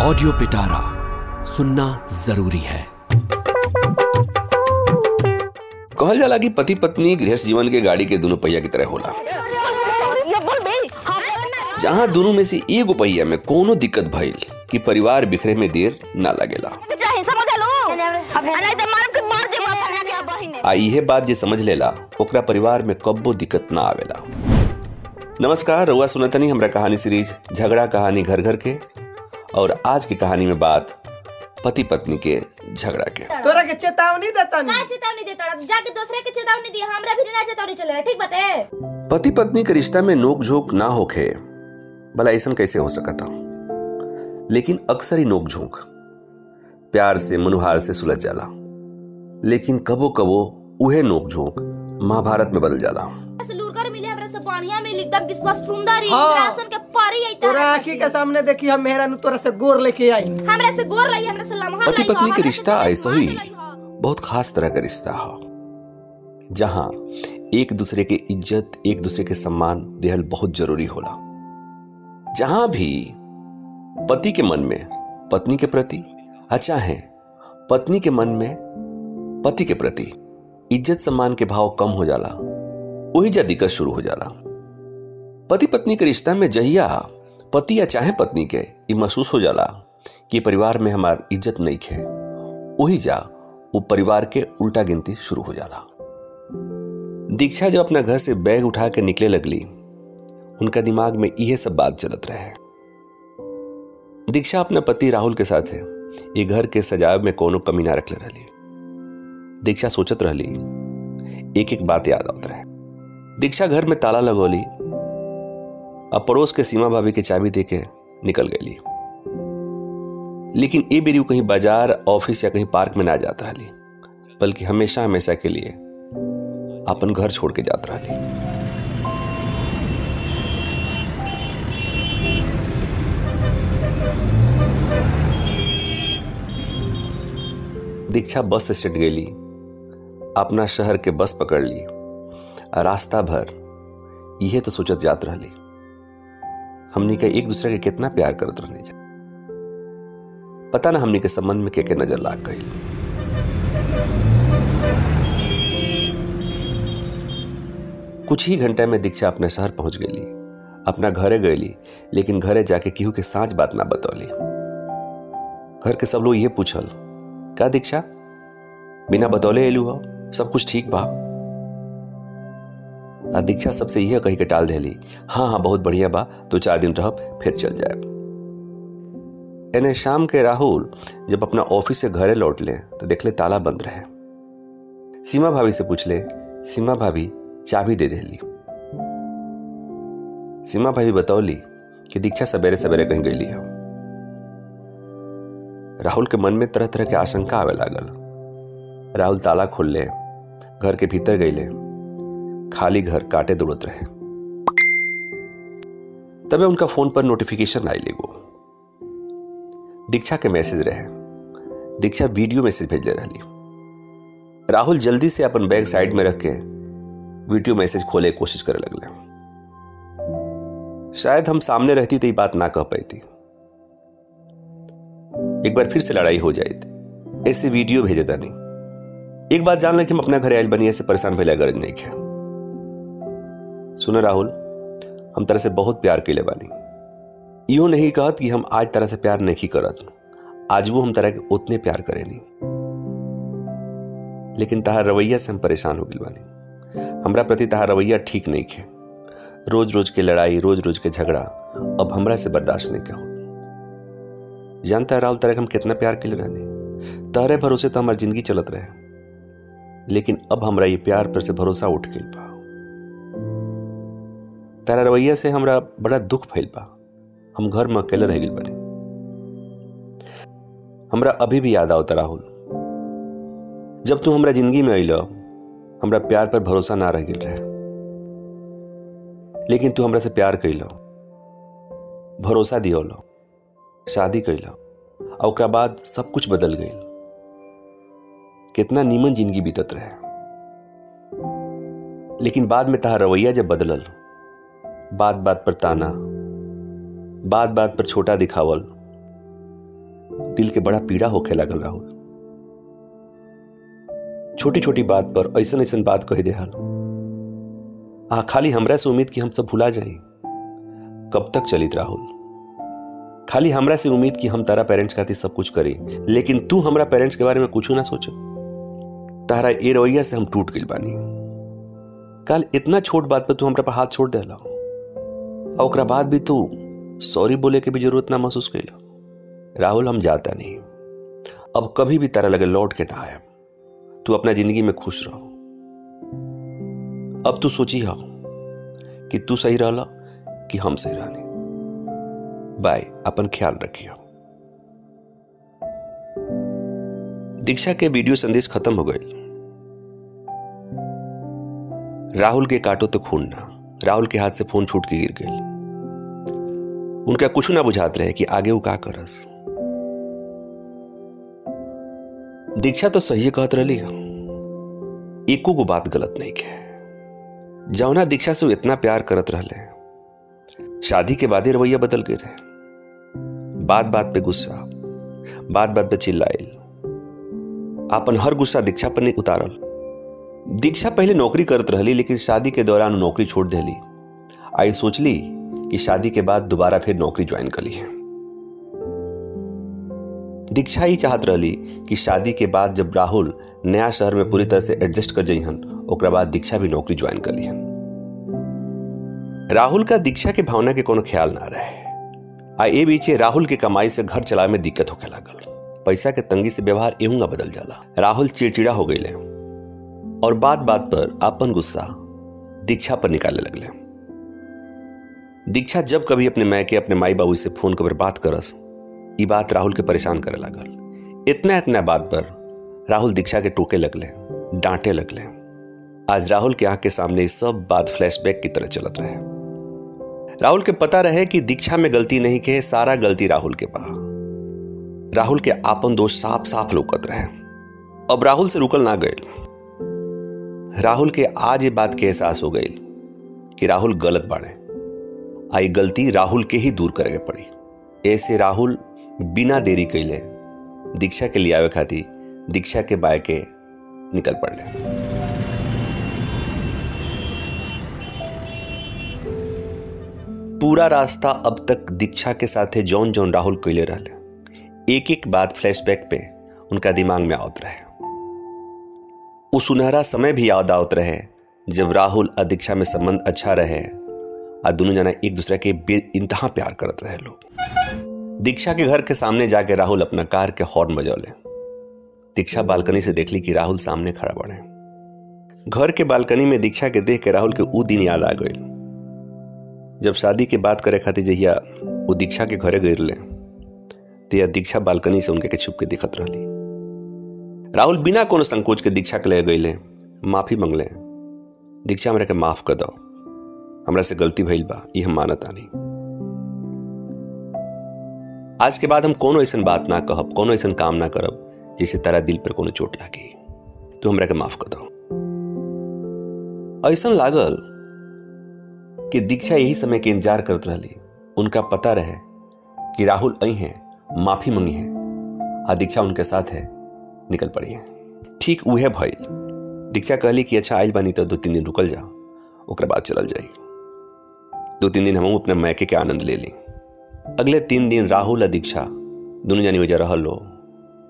Audio पिटारा सुनना ज़रूरी है। कहल जाला कि पति पत्नी गृहस्थ जीवन के गाड़ी के दोनों पहिया की तरह होला। जहाँ दोनों में से एगो पहिया में कोनो दिक्कत भइल कि परिवार बिखरे में देर ना लगेला। आ इहे बात जे समझ लेला, ओकरा परिवार में कब्बो दिक्कत ना आवेला। नमस्कार, रउआ सुनतनी हमरा कहानी सीरीज़, झगड़ा कहानी घर घर के। और आज की कहानी में बात पति पत्नी के झगड़ा के। तोरा के चेतावनी देता का चेतावनी देता रहा? जाके दूसरे के चेतावनी दिया। हमरा भी ना चेतावनी चलेगा ठीक बाटे पति पत्नी के रिश्ता में नोक झोंक ना होखे भला ऐसा कैसे हो सकता? लेकिन अक्सर ही नोक झोंक प्यार से मनुहार से सुलझ जाला। लेकिन कबो कबो उहे नोक झोंक महाभारत में बदल जाला। बढ़िया मिली एकदम विश्वास सुंदर ही। राशन के परी आई तोरा। आँखी के सामने देखी हम मेहरा तोरा से गोर लेके आई। हमरा से गोर लई हमरा से लम्हा पति पत्नी के रिश्ता ऐसा ही हाँ। बहुत खास तरह का रिश्ता हो जहाँ एक दूसरे के इज़्ज़त एक दूसरे के सम्मान देहल बहुत ज़रूरी होला। जहाँ भी पति के मन में पत्नी के प्रति अच्छा है पत्नी के मन में पति के प्रति इज़्ज़त सम्मान के भाव कम हो जाला वही जा दिक्कत शुरू हो जाला। पति पत्नी के रिश्ता में जहिया पति या चाहे पत्नी के, ये महसूस हो जाला कि परिवार में हमार इज़्ज़त नहीं है वही जा, वो परिवार के उल्टा गिनती शुरू हो जाला। दीक्षा जब अपना घर से बैग उठा के निकले लगली, उनका दिमाग में यह सब बात चलत रहे। दीक्षा अपने पति राहुल के साथ है, ये घर के सजाव में कोनो कमी ना रखले रहली। दीक्षा सोचत रहली एक एक बात याद आवत रहे। दीक्षा घर में ताला लगौली अब पड़ोस के सीमा भाभी के चाबी दे के निकल गई। लेकिन ए बेरी कहीं बाज़ार, ऑफ़िस या कहीं पार्क में ना जात रहली, बल्कि हमेशा हमेशा के लिए अपन घर छोड़ के जात रहली। दीक्षा बस स्टैंड गेली अपना शहर के बस पकड़ ली। रास्ता भर यह तो सोचत जात रहली। हमनी के एक दूसरे के कितना प्यार करत रहनी जा पता ना हमनी के संबंध में के के नज़र लाग गई कुछ ही घंटे में दीक्षा अपने शहर पहुँच गई अपना घरे गईली लेकिन घरे जाके केहू के साँच बात ना बतौली। घर के सब लोग ये पूछल का दीक्षा? बिना बतौले एलू हो? सब कुछ ठीक बा? दीक्षा सबसे यह कही के टाल देली हाँ हाँ बहुत बढ़िया बा तो चार दिन रह फिर चल जाए एने शाम के राहुल, जब अपना ऑफ़िस से घरे लौट ले तो देख ले ताला बंद रहे। सीमा भाभी से पूछ ले सीमा भाभी, चाबी दे देली। सीमा भाभी बतौली कि दीक्षा सवेरे सवेरे कहीं गई है राहुल के मन में तरह तरह के आशंका आवे लागल। राहुल ताला खोल ले घर के भीतर गई ले खाली घर काटे दौड़त रहे। तबे उनका फ़ोन पर नोटिफिकेशन आई लेगो दीक्षा के मैसेज रहे। दीक्षा वीडियो मैसेज भेजले रहली। राहुल जल्दी से अपन बैग साइड में रख के वीडियो मैसेज खोले कोशिश करे लगले। शायद हम सामने रहती तो ये बात ना कह पाती एक बार फिर से लड़ाई हो जाए ऐसे वीडियो भेजे था नहीं। एक बात जान ले कि हम अपना घर आयल बनी ऐसे परेशान भैया गरज नहीं है सुनो राहुल, हम तरह से बहुत प्यार के लिए बानी। इहो नहीं कहत कि हम आज तरह से प्यार नहीं करत आज वो हम तरह के उतने प्यार करे नहीं। लेकिन तहार रवैया से हम परेशान हो गई बानी। हमरा प्रति तहार रवैया ठीक नहीं है रोज रोज के लड़ाई रोज रोज के झगड़ा, अब हमरा से बर्दाश्त नहीं कहो। जानता है राहुल तरह के हम कितना प्यार के लिए रहने तहरे भरोसे तो हमारी ज़िंदगी चलत रहे। लेकिन अब हमरा ये प्यार पर से भरोसा उठ गई बा तारा रवैया से हमरा बड़ा दुख फैल बा। हम घर में अकेले रह गई बने। हमरा अभी भी याद आवता राहुल जब तू हमरा ज़िंदगी में अल हमरा प्यार पर भरोसा ना रह गई रहे। लेकिन तू हमरा से प्यार कैल भरोसा दियोल, शादी कैल और बाद सब कुछ बदल गई कितना नीमन ज़िंदगी बीतत रहे। लेकिन बाद में तहार रवैया जब बदलल बात बात पर ताना बात बात पर छोटा दिखावल। दिल के बड़ा पीड़ा होखे लगल राहुल। छोटी छोटी बात पर ऐसन ऐसन बात कह दे हाल। आ खाली हमरा से उम्मीद कि हम सब भुला जाए? कब तक चलित राहुल? खाली हमरा से उम्मीद कि हम तारा पेरेंट्स खातिर सब कुछ करी, लेकिन तू हमरा पेरेंट्स के बारे में कुछ ना सोचो। तारा ए रवैया से हम टूट गई बानी। कल इतना छोट बात पर तू हमरा पर हाथ छोड़ देला और ओकरा बाद भी तू सॉरी बोले के भी ज़रूरत ना महसूस कैला राहुल, हम जाता नहीं। अब कभी भी तारा लगे लौट के ना आया तू अपना ज़िंदगी में खुश रहो। अब तू सोची हो कि तू सही रहला कि हम सही रहनी। बाय, अपन ख्याल रखियो। दीक्षा के वीडियो संदेश खत्म हो गए। राहुल के काटो तो खून ना। राहुल के हाथ से फ़ोन छूट के गिर गए उनका कुछ ना बुझात रहे कि आगे वो का करस। दीक्षा तो सही कहत रही एको को बात गलत नहीं के जौना दीक्षा से वो इतना प्यार करत रहले शादी के बाद ही रवैया बदल गए रहे। बात बात पे गुस्सा बात बात पे चिल्लाइल। अपन हर गुस्सा दीक्षा पर नहीं उतारल। दीक्षा पहले नौकरी करत रहली, लेकिन शादी के दौरान नौकरी छोड़ देली। आई सोचली कि शादी के बाद दोबारा फिर नौकरी ज्वाइन कर ली। दीक्षा ही चाहत रहली कि शादी के बाद जब राहुल नया शहर में पूरी तरह से एडजस्ट कर जइहन ओकरा बाद दीक्षा भी नौकरी ज्वाइन कर लिहन राहुल का दीक्षा के भावना के कोनो ख्याल ना रहे। आ ए बीचे राहुल के कमाई से घर चलावे में दिक्कत होखे लागल। पैसा के तंगी से व्यवहार एहूँगा बदल जाला। राहुल चिड़चिड़ा हो गई और बात बात पर आपन गुस्सा, दीक्षा पर निकाले लगले। दीक्षा जब कभी अपने मैके अपने माई बाबू से फ़ोन कर बात करस, ई बात राहुल के परेशान करे लागल। इतना इतना बात पर राहुल दीक्षा के टोके लगले, डांटे लगले। आज राहुल के आँख के सामने सब बात फ्लैशबैक की तरह चलत रहे। राहुल के पता रहे कि दीक्षा में गलती नहीं के सारा गलती राहुल के पा राहुल के आपन दोष साफ़ साफ़ लौकत रहे। अब राहुल से रुकल ना गए। राहुल के आज ये बात के एहसास हो गई कि राहुल गलत बाड़े आई गलती राहुल के ही दूर करे पड़ी। ऐसे राहुल बिना देरी कैले दीक्षा के लिए आवे खातिर दीक्षा के बाय के निकल पड़ले। पूरा रास्ता अब तक दीक्षा के साथे जौन जौन राहुल कैले रहले एक एक बात फ्लैशबैक पे उनका दिमाग में आवत रहे। उस सुनहरा समय भी याद आवत रहे, जब राहुल और दीक्षा में संबंध अच्छा रहे और दोनों जना एक दूसरे के बे इंतहा प्यार करत रहे लोग। दीक्षा के घर के सामने जाके राहुल अपना कार के हॉर्न बजौले। दीक्षा बालकनी से देख ली कि राहुल सामने खड़ा बढ़े घर के बालकनी में दीक्षा के देख के राहुल के ऊ दिन याद आ गई जब शादी के बात करे खातिर जहिया वो दीक्षा के घरे गिरले तो दीक्षा बालकनी से उनके के छुप के दिखत रहली। राहुल बिना कोनो संकोच के दीक्षा के ले गईले। माफ़ी मंगले। दीक्षा हमरा के माफ़ कर दो। हमरा से गलती भइल बा ये हम मानत आनी। आज के बाद हम कोनो ऐसा बात ना कहब, कोनो ऐसा काम ना करब, जिसे तारा दिल पर कोनो चोट लागी। तू हमरा के माफ़ कर दो। ऐसा लागल कि दीक्षा यही समय के इंतज़ार करत रहली। उनका पता रहे कि राहुल आई हैं, माफ़ी मंगी है, आ दीक्षा उनके साथ है। निकल पड़ी है। ठीक उहे भइल दीक्षा कहली कि अच्छा आइल बानी तो दो तीन दिन रुकल जा ओकर बाद चलल जाई। दो तीन दिन हम अपने मैके के आनंद ले ली। अगले तीन दिन राहुल और दीक्षा दोनों जानी वजह रहल लो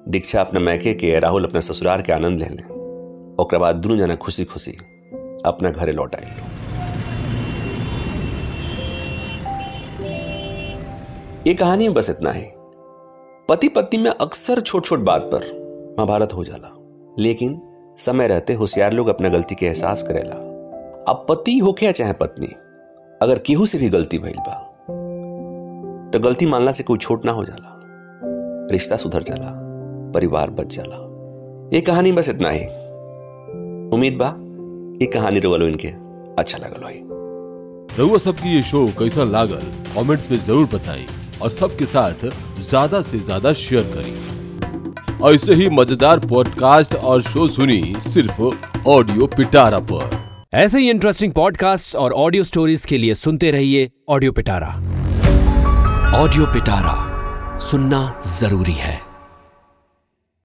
दीक्षा अपने मैके के राहुल अपने ससुराल के आनंद ले लें। बाद दोनों जना खुशी खुशी अपना घरे लौट आए ये कहानी में बस इतना ही। पति पत्नी में अक्सर छोट छोट बात पर महाभारत हो जाला। लेकिन समय रहते होशियार लोग अपना गलती के एहसास करेला। अब पति होके या चाहे पत्नी, अगर केहू से भी गलती भइल बा तो गलती मानला से कोई छोट ना हो जाला। रिश्ता सुधर जाला, परिवार बच जाला। ये कहानी बस इतना ही। उम्मीद बा, ये कहानी रोवलो इनके अच्छा लगल होई। रउआ सबकी ये शो कैसा लागल? कमेंट्स में ज़रूर बताई और सबके साथ ज़्यादा से ज़्यादा शेयर करी। ऐसे ही मज़ेदार पॉडकास्ट और शो सुनी सिर्फ़ ऑडियो पिटारा पर। ऐसे ही इंटरेस्टिंग पॉडकास्ट और ऑडियो स्टोरीज के लिए सुनते रहिए ऑडियो पिटारा। ऑडियो पिटारा सुनना ज़रूरी है।